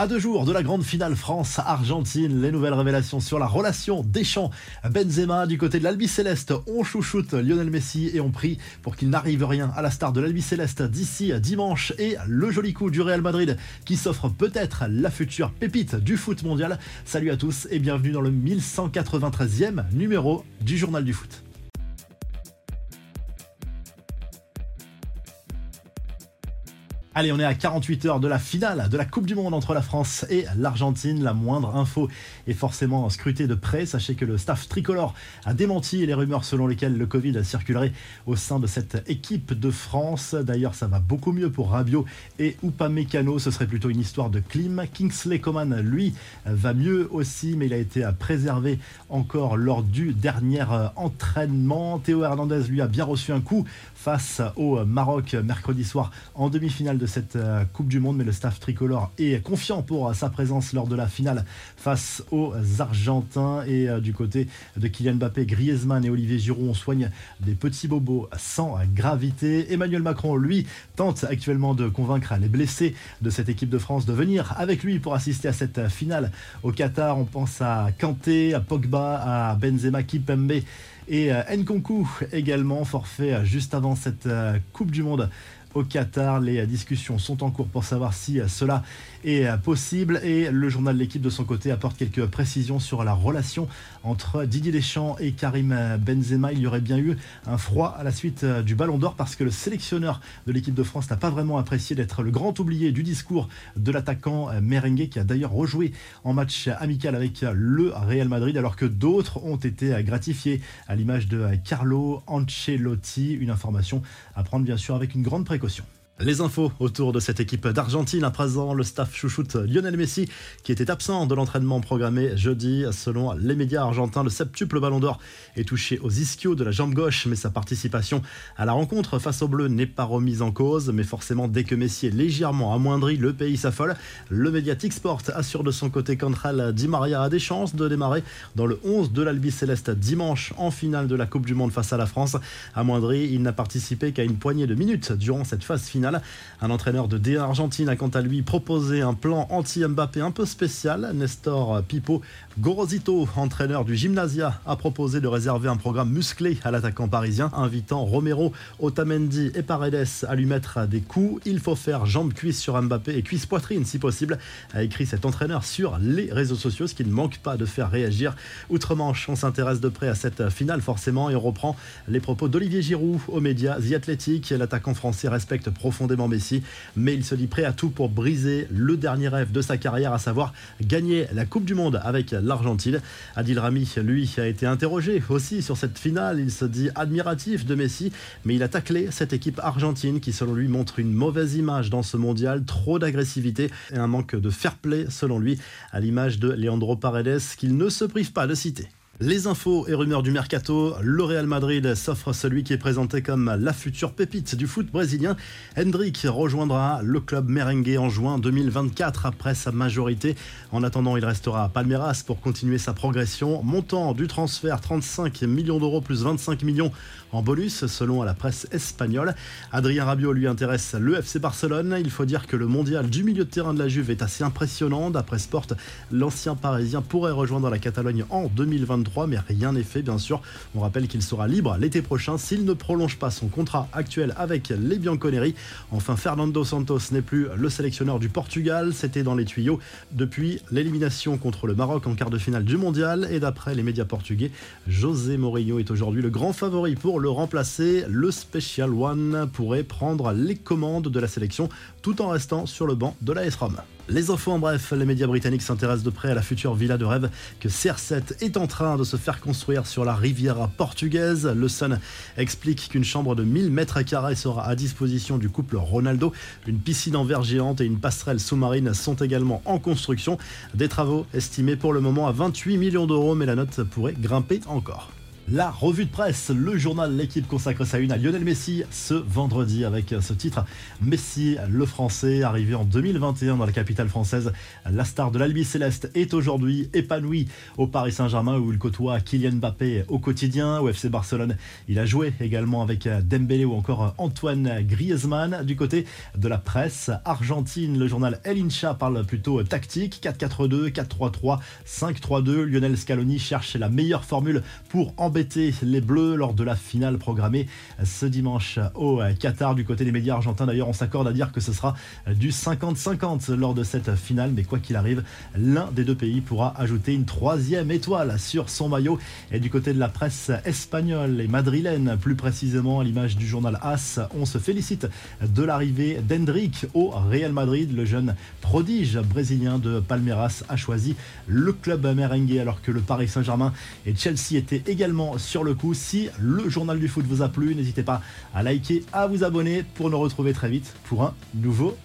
À deux jours de la grande finale France-Argentine, les nouvelles révélations sur la relation Deschamps-Benzema du côté de l'Albi Céleste ont chouchoute Lionel Messi et ont pris pour qu'il n'arrive rien à la star de l'Albi Céleste d'ici dimanche et le joli coup du Real Madrid qui s'offre peut-être la future pépite du foot mondial. Salut à tous et bienvenue dans le 1193e numéro du Journal du foot. Allez, on est à 48 heures de la finale de la Coupe du Monde entre la France et l'Argentine. La moindre info est forcément scrutée de près. Sachez que le staff tricolore a démenti les rumeurs selon lesquelles le Covid circulerait au sein de cette équipe de France. D'ailleurs, ça va beaucoup mieux pour Rabiot et Upamecano. Ce serait plutôt une histoire de clim. Kingsley Coman, lui, va mieux aussi, mais il a été préservé encore lors du dernier entraînement. Théo Hernandez, lui, a bien reçu un coup face au Maroc mercredi soir en demi-finale de cette euh, Coupe du Monde, mais le staff tricolore est confiant pour sa présence lors de la finale face aux Argentins. Et euh, du côté de Kylian Mbappé, Griezmann et Olivier Giroud, on soigne des petits bobos sans gravité. Emmanuel Macron, lui, tente actuellement de convaincre les blessés de cette équipe de France de venir avec lui pour assister à cette finale au Qatar. On pense à Kanté, à Pogba, à Benzema, Kipembe et euh, Nkunku également forfait juste avant cette Coupe du Monde au Qatar. Les discussions sont en cours pour savoir si cela est possible et le journal de l'équipe de son côté apporte quelques précisions sur la relation entre Didier Deschamps et Karim Benzema. Il y aurait bien eu un froid à la suite du Ballon d'Or parce que le sélectionneur de l'équipe de France n'a pas vraiment apprécié d'être le grand oublié du discours de l'attaquant merengue qui a d'ailleurs rejoué en match amical avec le Real Madrid alors que d'autres ont été gratifiés à l'image de Carlo Ancelotti. Une information à prendre bien sûr avec une grande précaution précautions les infos autour de cette équipe d'Argentine, à présent le staff chouchoute Lionel Messi qui était absent de l'entraînement programmé jeudi. Selon les médias argentins, le septuple ballon d'or est touché aux ischios de la jambe gauche, mais sa participation à la rencontre face au bleu n'est pas remise en cause. Mais forcément, dès que Messi est légèrement amoindri, le pays s'affole. Le médiatique Sport assure de son côté qu'Andral Di Maria a des chances de démarrer dans le 11 de l'Albi Céleste dimanche en finale de la Coupe du Monde face à la France. Amoindri, il n'a participé qu'à une poignée de minutes durant cette phase finale. Un entraîneur de D1 Argentine a quant à lui proposé un plan anti-Mbappé un peu spécial. Nestor Pipo Gorosito, entraîneur du Gymnasia, a proposé de réserver un programme musclé à l'attaquant parisien, invitant Romero, Otamendi et Paredes à lui mettre des coups. Il faut faire jambe-cuisse sur Mbappé et cuisse-poitrine si possible, a écrit cet entraîneur sur les réseaux sociaux, ce qui ne manque pas de faire réagir. Outre-Manche, on s'intéresse de près à cette finale forcément et on reprend les propos d'Olivier Giroud aux médias The Athletic. Français respecte Messi, mais il se dit prêt à tout pour briser le dernier rêve de sa carrière, à savoir gagner la Coupe du Monde avec l'Argentine. Adil Rami, lui, a été interrogé aussi sur cette finale. Il se dit admiratif de Messi, mais il a taclé cette équipe argentine qui, selon lui, montre une mauvaise image dans ce mondial, trop d'agressivité et un manque de fair play, selon lui, à l'image de Leandro Paredes, qu'il ne se prive pas de citer. Les infos et rumeurs du mercato, le Real Madrid s'offre celui qui est présenté comme la future pépite du foot brésilien. Hendrik rejoindra le club merengue en juin 2024 après sa majorité. En attendant, il restera à Palmeiras pour continuer sa progression. Montant du transfert 35 millions d'euros plus 25 millions en bonus selon la presse espagnole. Adrien Rabiot lui intéresse le FC Barcelone. Il faut dire que le mondial du milieu de terrain de la Juve est assez impressionnant. D'après Sport, l'ancien parisien pourrait rejoindre la Catalogne en 2023 mais rien n'est fait bien sûr. On rappelle qu'il sera libre l'été prochain s'il ne prolonge pas son contrat actuel avec les Bianconeri. Enfin, Fernando Santos n'est plus le sélectionneur du Portugal, c'était dans les tuyaux depuis l'élimination contre le Maroc en quart de finale du mondial et d'après les médias portugais, José Mourinho est aujourd'hui le grand favori pour le remplacer. Le Special One pourrait prendre les commandes de la sélection tout en restant sur le banc de la S-ROM. Les infos en bref, les médias britanniques s'intéressent de près à la future villa de rêve que CR7 est en train de se faire construire sur la Riviera portugaise. Le Sun explique qu'une chambre de 1000 mètres carrés sera à disposition du couple Ronaldo. Une piscine en verre géante et une passerelle sous-marine sont également en construction. Des travaux estimés pour le moment à 28 millions d'euros, mais la note pourrait grimper encore. La revue de presse, le journal L'équipe consacre sa une à Lionel Messi ce vendredi avec ce titre Messi, le français, arrivé en 2021 dans la capitale française. La star de l'Albi Céleste est aujourd'hui épanouie au Paris Saint-Germain où il côtoie Kylian Mbappé au quotidien. Au FC Barcelone, il a joué également avec Dembélé ou encore Antoine Griezmann. Du côté de la presse argentine, le journal El Incha parle plutôt tactique 4-4-2, 4-3-3, 5-3-2. Lionel Scaloni cherche la meilleure formule pour embêter les Bleus lors de la finale programmée ce dimanche au Qatar. Du côté des médias argentins, d'ailleurs, on s'accorde à dire que ce sera du 50-50 lors de cette finale. Mais quoi qu'il arrive, l'un des deux pays pourra ajouter une troisième étoile sur son maillot. Et du côté de la presse espagnole et madrilène, plus précisément à l'image du journal AS, on se félicite de l'arrivée d'Hendrick au Real Madrid. Le jeune prodige brésilien de Palmeiras a choisi le club merengue alors que le Paris Saint-Germain et Chelsea étaient également sur le coup. Si le journal du foot vous a plu, n'hésitez pas à liker, à vous abonner pour nous retrouver très vite pour un nouveau